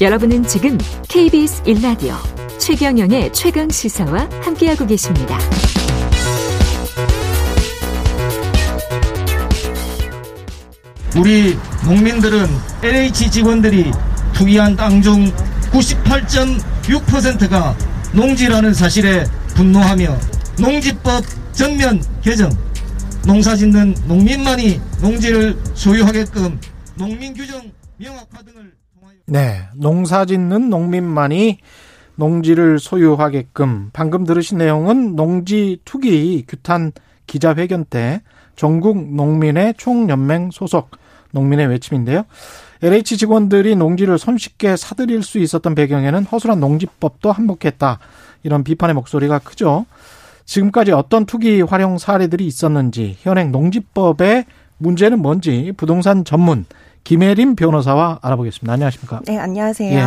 여러분은 지금 KBS 1라디오 최경영의 최강 시사와 함께하고 계십니다. 우리 농민들은 LH 직원들이 투기한 땅 중 98.6%가 농지라는 사실에 분노하며 농지법 전면 개정, 농사 짓는 농민만이 농지를 소유하게끔 농민 규정 명확화 등을 네, 농사 짓는 농민만이 농지를 소유하게끔 방금 들으신 내용은 농지 투기 규탄 기자회견 때 전국 농민의 총연맹 소속 농민의 외침인데요. LH 직원들이 농지를 손쉽게 사들일 수 있었던 배경에는 허술한 농지법도 한몫했다. 이런 비판의 목소리가 크죠. 지금까지 어떤 투기 활용 사례들이 있었는지 현행 농지법의 문제는 뭔지 부동산 전문 김혜림 변호사와 알아보겠습니다. 안녕하십니까? 네, 안녕하세요. 예.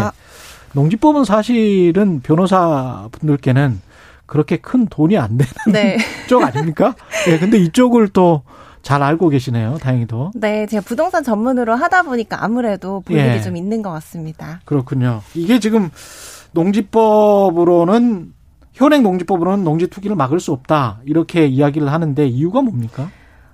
농지법은 사실은 변호사 분들께는 그렇게 큰 돈이 안 되는 네. 쪽 아닙니까? 예, 근데 이쪽을 또잘 알고 계시네요. 다행히도. 네, 제가 부동산 전문으로 하다 보니까 아무래도 볼 일이 예. 좀 있는 것 같습니다. 그렇군요. 이게 지금 농지법으로는 현행 농지법으로는 농지 투기를 막을 수 없다. 이렇게 이야기를 하는데 이유가 뭡니까?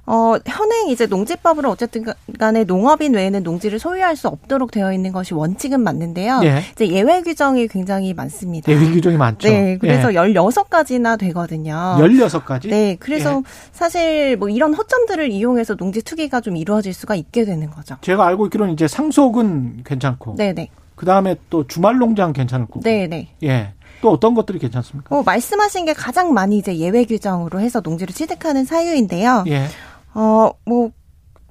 어, 현행 이제 농지법으로 어쨌든 간에 농업인 외에는 농지를 소유할 수 없도록 되어 있는 것이 원칙은 맞는데요. 예. 이제 예외 규정이 굉장히 많습니다. 예외 규정이 많죠. 네, 그래서 예. 16가지나 되거든요. 16가지? 네, 그래서 예. 사실 뭐 이런 허점들을 이용해서 농지 투기가 좀 이루어질 수가 있게 되는 거죠. 제가 알고 있기로는 이제 상속은 괜찮고 네, 네. 그 다음에 또 주말 농장 괜찮을 거고. 네, 네. 예. 또 어떤 것들이 괜찮습니까? 어, 말씀하신 게 가장 많이 이제 예외 규정으로 해서 농지를 취득하는 사유인데요. 예. 어, 뭐,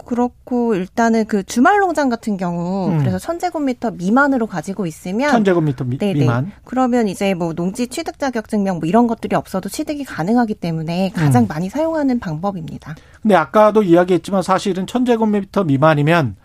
그렇고, 일단은 그 주말 농장 같은 경우, 음. 그래서 천제곱미터 미만으로 가지고 있으면. 1000제곱미터 미, 네네. 미만. 그러면 이제 뭐 농지 취득 자격 증명 뭐 이런 것들이 없어도 취득이 가능하기 때문에 가장 음. 많이 사용하는 방법입니다. 근데 아까도 이야기했지만 사실은 1000제곱미터 미만이면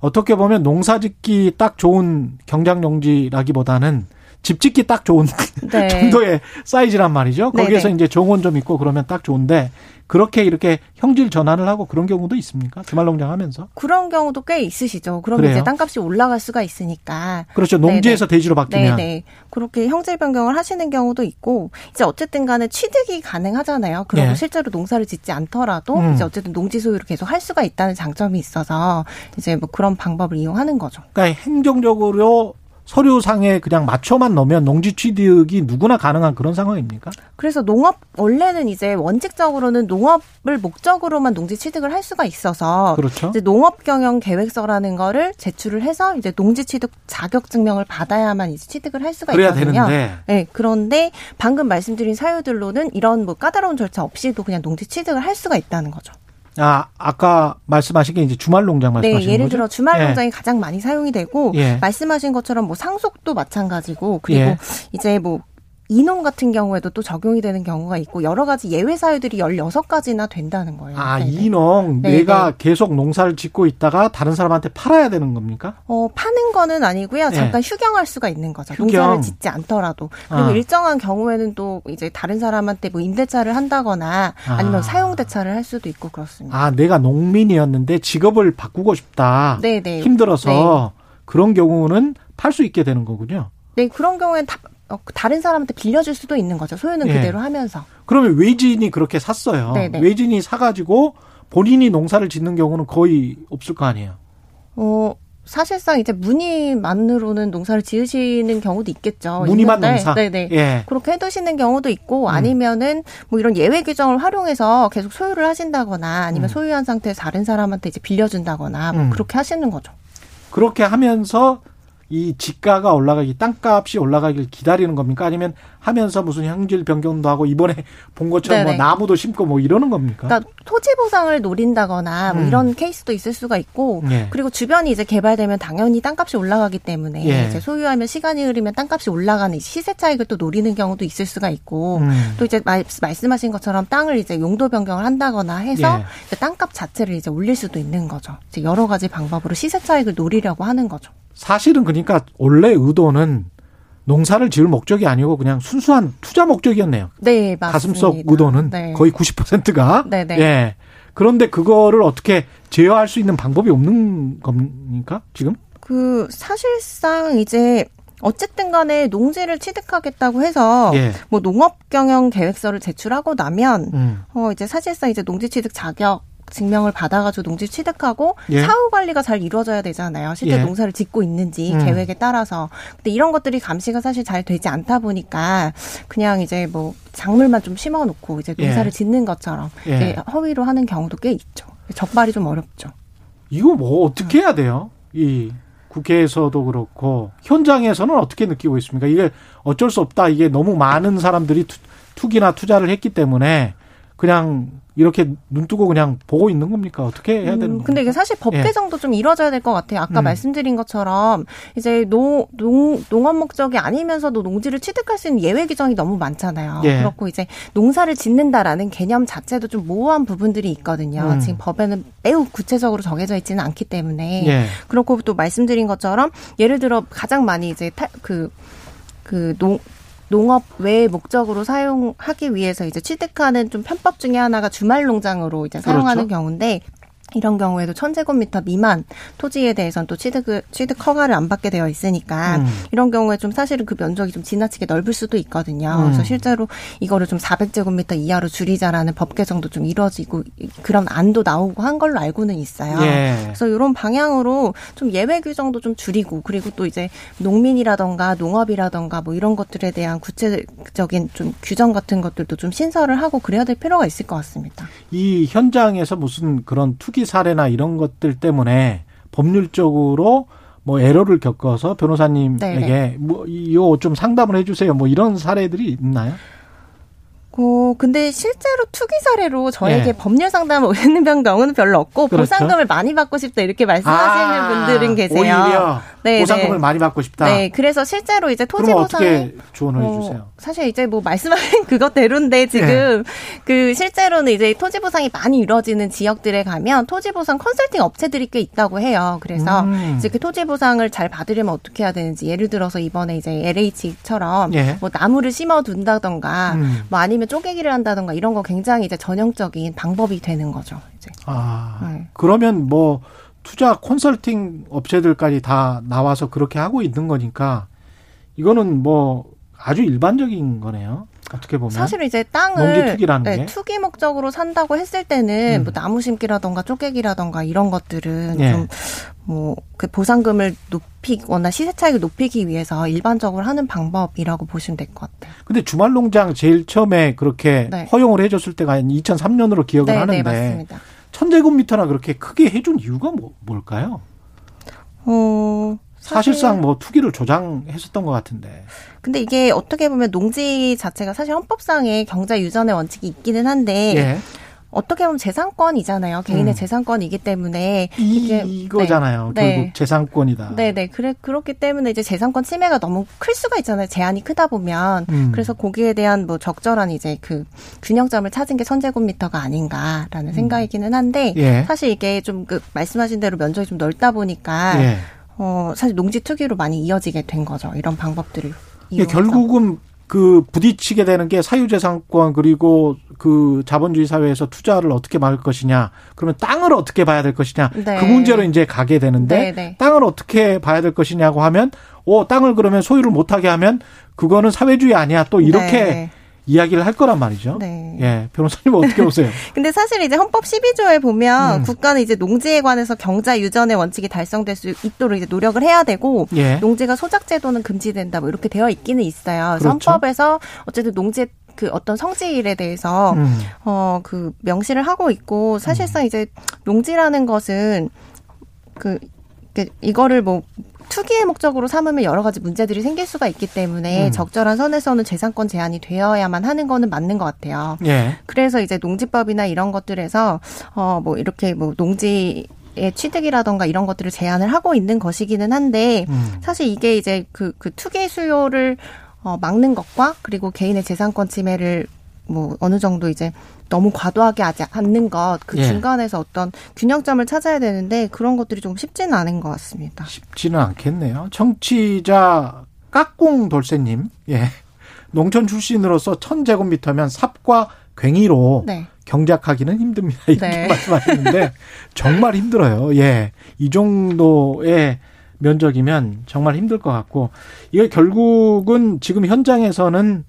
어떻게 보면 농사짓기 딱 좋은 경작용지라기보다는 집 짓기 딱 좋은 네. 정도의 사이즈란 말이죠. 거기에서 네네. 이제 정원 좀 있고 그러면 딱 좋은데 그렇게 이렇게 형질 전환을 하고 그런 경우도 있습니까? 주말 농장 하면서. 그런 경우도 꽤 있으시죠. 그러면 그래요? 이제 땅값이 올라갈 수가 있으니까. 그렇죠. 농지에서 대지로 바뀌면. 네네. 그렇게 형질 변경을 하시는 경우도 있고, 이제 어쨌든 간에 취득이 가능하잖아요. 그리고 예. 실제로 농사를 짓지 않더라도, 음. 이제 어쨌든 농지 소유를 계속 할 수가 있다는 장점이 있어서, 이제 뭐 그런 방법을 이용하는 거죠. 그러니까 행정적으로 서류상에 그냥 맞춰만 넣으면 농지 취득이 누구나 가능한 그런 상황입니까? 그래서 농업, 원래는 이제 원칙적으로는 농업을 목적으로만 농지 취득을 할 수가 있어서, 그렇죠. 이제 농업 경영 계획서라는 거를 제출을 해서 이제 농지 취득 자격 증명을 받아야만 이제 취득을 할 수가 그래야 있거든요. 되는데 네, 그런데 방금 말씀드린 사유들로는 이런 뭐 까다로운 절차 없이도 그냥 농지 취득을 할 수가 있다는 거죠. 아 아까 말씀하신 게 이제 주말 농장 네, 말씀하시는 예를 거죠? 들어 주말 예. 농장이 가장 많이 사용이 되고 예. 말씀하신 것처럼 뭐 상속도 마찬가지고 그리고 예. 이제 뭐 이농 같은 경우에도 또 적용이 되는 경우가 있고 여러 가지 예외 사유들이 16가지나 된다는 거예요. 아, 네네. 이농 네, 내가 네. 계속 농사를 짓고 있다가 다른 사람한테 팔아야 되는 겁니까? 어, 파는 거는 아니고요. 예. 잠깐 휴경할 수가 있는 거죠. 휴경. 농사를 짓지 않더라도. 그리고 아. 일정한 경우에는 또 이제 다른 사람한테 뭐 임대차를 한다거나 아. 아니면 사용 대차를 할 수도 있고 그렇습니다. 아, 내가 농민이었는데 직업을 바꾸고 싶다. 네네. 힘들어서 그런 경우는 팔 수 있게 되는 거군요. 네, 그런 경우에는 다, 어, 다른 사람한테 빌려줄 수도 있는 거죠. 소유는 예. 그대로 하면서. 그러면 외지인이 그렇게 샀어요. 네네. 외지인이 사가지고 본인이 농사를 짓는 경우는 거의 없을 거 아니에요. 어, 사실상 이제 무늬만으로는 농사를 지으시는 경우도 있겠죠. 무늬만 있는데, 농사. 네네. 예. 그렇게 해두시는 경우도 있고 음. 아니면은 뭐 이런 예외 규정을 활용해서 계속 소유를 하신다거나 아니면 음. 소유한 상태에서 다른 사람한테 이제 빌려준다거나 뭐 음. 그렇게 하시는 거죠. 그렇게 하면서 이 지가가 올라가기, 땅값이 올라가길 기다리는 겁니까? 아니면 하면서 무슨 형질 변경도 하고 이번에 본 것처럼 뭐. 나무도 심고 뭐 이러는 겁니까? 그러니까 토지 보상을 노린다거나 뭐 음. 이런 케이스도 있을 수가 있고 예. 그리고 주변이 이제 개발되면 당연히 땅값이 올라가기 때문에 예. 이제 소유하면 시간이 흐르면 땅값이 올라가는 이 시세 차익을 또 노리는 경우도 있을 수가 있고 음. 또 이제 말, 말씀하신 것처럼 땅을 이제 용도 변경을 한다거나 해서 예. 땅값 자체를 이제 올릴 수도 있는 거죠. 이제 여러 가지 방법으로 시세 차익을 노리려고 하는 거죠. 사실은 그러니까 원래 의도는 농사를 지을 목적이 아니고 그냥 순수한 투자 목적이었네요. 네, 맞습니다. 가슴속 의도는 네. 거의 90%가 네 네. 예. 그런데 그거를 어떻게 제어할 수 있는 방법이 없는 겁니까? 지금? 그 사실상 이제 어쨌든 간에 농지를 취득하겠다고 해서 예. 뭐 농업 경영 계획서를 제출하고 나면 음. 어 이제 사실상 이제 농지 취득 자격 증명을 받아가지고 농지 취득하고 예. 사후 관리가 잘 이루어져야 되잖아요. 실제 예. 농사를 짓고 있는지 음. 계획에 따라서. 근데 이런 것들이 감시가 사실 잘 되지 않다 보니까 그냥 이제 뭐 작물만 좀 심어놓고 이제 농사를 예. 짓는 것처럼 예. 이제 허위로 하는 경우도 꽤 있죠. 적발이 좀 어렵죠. 이거 뭐 어떻게 해야 돼요? 이 국회에서도 그렇고 현장에서는 어떻게 느끼고 있습니까? 이게 어쩔 수 없다. 이게 너무 많은 사람들이 투, 투기나 투자를 했기 때문에 그냥 이렇게 눈 뜨고 그냥 보고 있는 겁니까? 어떻게 해야 되는 음, 겁니까? 근데 이게 사실 법 예. 개정도 좀 이루어져야 될 것 같아요. 아까 음. 말씀드린 것처럼 이제 농, 농, 농업 목적이 아니면서도 농지를 취득할 수 있는 예외 규정이 너무 많잖아요. 예. 그렇고 이제 농사를 짓는다라는 개념 자체도 좀 모호한 부분들이 있거든요. 음. 지금 법에는 매우 구체적으로 정해져 있지는 않기 때문에. 예. 그렇고 또 말씀드린 것처럼 예를 들어 가장 많이 이제 타, 그, 그 농, 농업 외의 목적으로 사용하기 위해서 이제 취득하는 좀 편법 중에 하나가 주말 농장으로 이제 사용하는 그렇죠. 경우인데 이런 경우에도 천제곱미터 미만 토지에 대해서는 또 취득 취득 허가를 안 받게 되어 있으니까 음. 이런 경우에 좀 사실은 그 면적이 좀 지나치게 넓을 수도 있거든요. 음. 그래서 실제로 이거를 좀 400제곱미터 이하로 줄이자라는 법 개정도 좀 이루어지고 그런 안도 나오고 한 걸로 알고는 있어요. 예. 그래서 이런 방향으로 좀 예외 규정도 좀 줄이고 그리고 또 이제 농민이라던가 농업이라던가 뭐 이런 것들에 대한 구체적인 좀 규정 같은 것들도 좀 신설을 하고 그래야 될 필요가 있을 것 같습니다. 이 현장에서 무슨 그런 투기 사례나 이런 것들 때문에 법률적으로 뭐 애로를 겪어서 변호사님에게. 뭐 이거 좀 상담을 해주세요. 뭐 이런 사례들이 있나요? 고 근데 실제로 투기 사례로 저에게 예. 법률 상담을 오는 경우는 별로 없고 그렇죠. 보상금을 많이 받고 싶다 이렇게 말씀하시는 아, 분들은 계세요. 오히려 네, 보상금을 네. 많이 받고 싶다. 네, 그래서 실제로 이제 토지 보상이 어떻게 조언을 어, 해주세요? 사실 이제 뭐 말씀하신 그것대로인데 지금 그 실제로는 이제 토지 보상이 많이 이루어지는 지역들에 가면 토지 보상 컨설팅 업체들이 꽤 있다고 해요. 그래서 음. 이제 그 토지 보상을 잘 받으려면 어떻게 해야 되는지 예를 들어서 이번에 이제 LH처럼 예. 뭐 나무를 심어 둔다던가 음. 뭐 아니면 쪼개기를 한다던가 이런 거 굉장히 이제 전형적인 방법이 되는 거죠. 이제. 아, 네. 그러면 뭐 투자 컨설팅 업체들까지 다 나와서 그렇게 하고 있는 거니까 이거는 뭐 아주 일반적인 거네요. 어떻게 보면 사실 이제 땅을 투기라는 네, 게. 투기 목적으로 산다고 했을 때는 음. 뭐 나무 심기라던가 쪼개기라던가 이런 것들은 예. 좀뭐 그 보상금을 높이거나 시세 차익을 높이기 위해서 일반적으로 하는 방법이라고 보시면 될 것 같아요. 근데 주말 농장 제일 처음에 그렇게 네. 허용을 해줬을 때가 2003년으로 기억을 네, 하는데 천제곱미터나 그렇게 크게 해준 이유가 뭐, 뭘까요? 어, 사실- 사실 상 뭐 투기를 조장했었던 것 같은데. 근데 이게 어떻게 보면 농지 자체가 사실 헌법상의 경자 유전의 원칙이 있기는 한데 예. 어떻게 보면 재산권이잖아요. 개인의 음. 재산권이기 때문에 이, 이게 이거잖아요. 네. 결국 재산권이다. 네, 네. 그래 그렇기 때문에 이제 재산권 침해가 너무 클 수가 있잖아요. 제한이 크다 보면. 음. 그래서 거기에 대한 뭐 적절한 이제 그 균형점을 찾은 게 천제곱미터가 아닌가라는 생각이기는 한데 음. 예. 사실 이게 좀 그 말씀하신 대로 면적이 좀 넓다 보니까 예. 어 사실 농지 투기로 많이 이어지게 된 거죠. 이런 방법들을 이게 이용해서. 결국은 그 부딪히게 되는 게 사유재산권 그리고 그 자본주의 사회에서 투자를 어떻게 막을 것이냐. 그러면 땅을 어떻게 봐야 될 것이냐. 네. 그 문제로 이제 가게 되는데 네, 네. 땅을 어떻게 봐야 될 것이냐고 하면 오 땅을 그러면 소유를 못하게 하면 그거는 사회주의 아니야. 또 이렇게 네. 이야기를 할 거란 말이죠. 네. 예, 변호사님 어떻게 보세요? 근데 사실 이제 헌법 12조에 보면 음. 국가는 이제 농지에 관해서 경자 유전의 원칙이 달성될 수 있도록 이제 노력을 해야 되고 예. 농지가 소작 제도는 금지된다 뭐 이렇게 되어 있기는 있어요. 그래서 그렇죠. 헌법에서 어쨌든 농지 그 어떤 성질에 대해서 음. 어그 명시를 하고 있고 사실상 이제 농지라는 것은 그 이게 이거를 뭐 투기의 목적으로 삼으면 여러 가지 문제들이 생길 수가 있기 때문에 음. 적절한 선에서는 재산권 제한이 되어야만 하는 거는 맞는 것 같아요. 예. 그래서 이제 농지법이나 이런 것들에서 어 뭐 이렇게 뭐 농지 의 취득이라던가 이런 것들을 제한을 하고 있는 것이기는 한데 음. 사실 이게 이제 그, 그 투기 수요를 어, 막는 것과 그리고 개인의 재산권 침해를 뭐 어느 정도 이제 너무 과도하게 하지 않는 것 그 예. 중간에서 어떤 균형점을 찾아야 되는데 그런 것들이 좀 쉽지는 않은 것 같습니다. 쉽지는 않겠네요. 청취자 깍공 돌쇠님, 예. 농촌 출신으로서 천 제곱미터면 삽과 괭이로 네. 경작하기는 힘듭니다. 이렇게 네. 말씀하시는데 정말 힘들어요. 예. 이 정도의 면적이면 정말 힘들 것 같고 이게 결국은 지금 현장에서는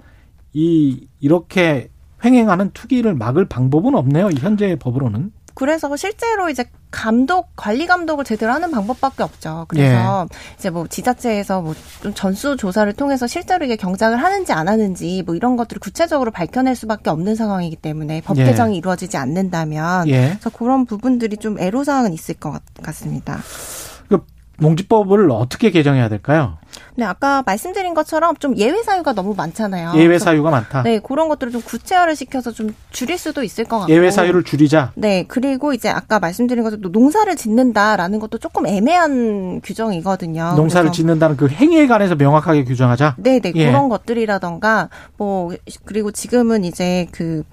이 이렇게 횡행하는 투기를 막을 방법은 없네요. 이 현재 법으로는. 그래서 실제로 이제 감독 관리 감독을 제대로 하는 방법밖에 없죠. 그래서 예. 이제 뭐 지자체에서 뭐 좀 전수 조사를 통해서 실제로 이게 경작을 하는지 안 하는지 뭐 이런 것들을 구체적으로 밝혀낼 수밖에 없는 상황이기 때문에 법 예. 개정이 이루어지지 않는다면 예. 그래서 그런 부분들이 좀 애로 사항은 있을 것 같습니다. 농지법을 어떻게 개정해야 될까요? 네, 아까 말씀드린 것처럼 좀 예외 사유가 너무 많잖아요. 예외 사유가 많다. 네, 그런 것들을 좀 구체화를 시켜서 좀 줄일 수도 있을 것 같고. 예외 사유를 줄이자. 네, 그리고 이제 아까 말씀드린 것처럼 농사를 짓는다라는 것도 조금 애매한 규정이거든요. 농사를 짓는다는 그 행위에 관해서 명확하게 규정하자. 네, 네, 예. 그런 것들이라던가 뭐 그리고 지금은 이제 그그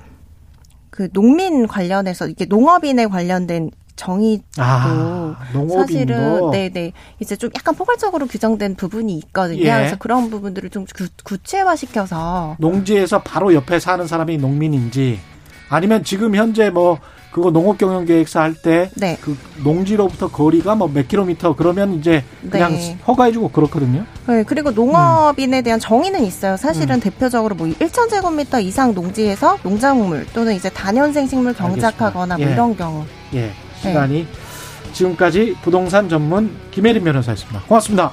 그 농민 관련해서 이게 농업인에 관련된 정의도 아, 사실은 네네 네. 이제 좀 약간 포괄적으로 규정된 부분이 있거든요. 예. 그래서 그런 부분들을 좀 구, 구체화시켜서 농지에서 바로 옆에 사는 사람이 농민인지 아니면 지금 현재 뭐 그거 농업경영계획서 할 때그 네. 그 농지로부터 거리가 뭐 몇 킬로미터 그러면 이제 그냥 네. 허가해주고 그렇거든요. 네, 그리고 농업인에 음. 대한 정의는 있어요. 사실은 음. 대표적으로 뭐 1,000제곱미터 이상 농지에서 농작물 또는 이제 단연생 식물 경작하거나 뭐 예. 이런 경우. 예. 시간이 네. 지금까지 부동산 전문 김혜린 변호사였습니다. 고맙습니다.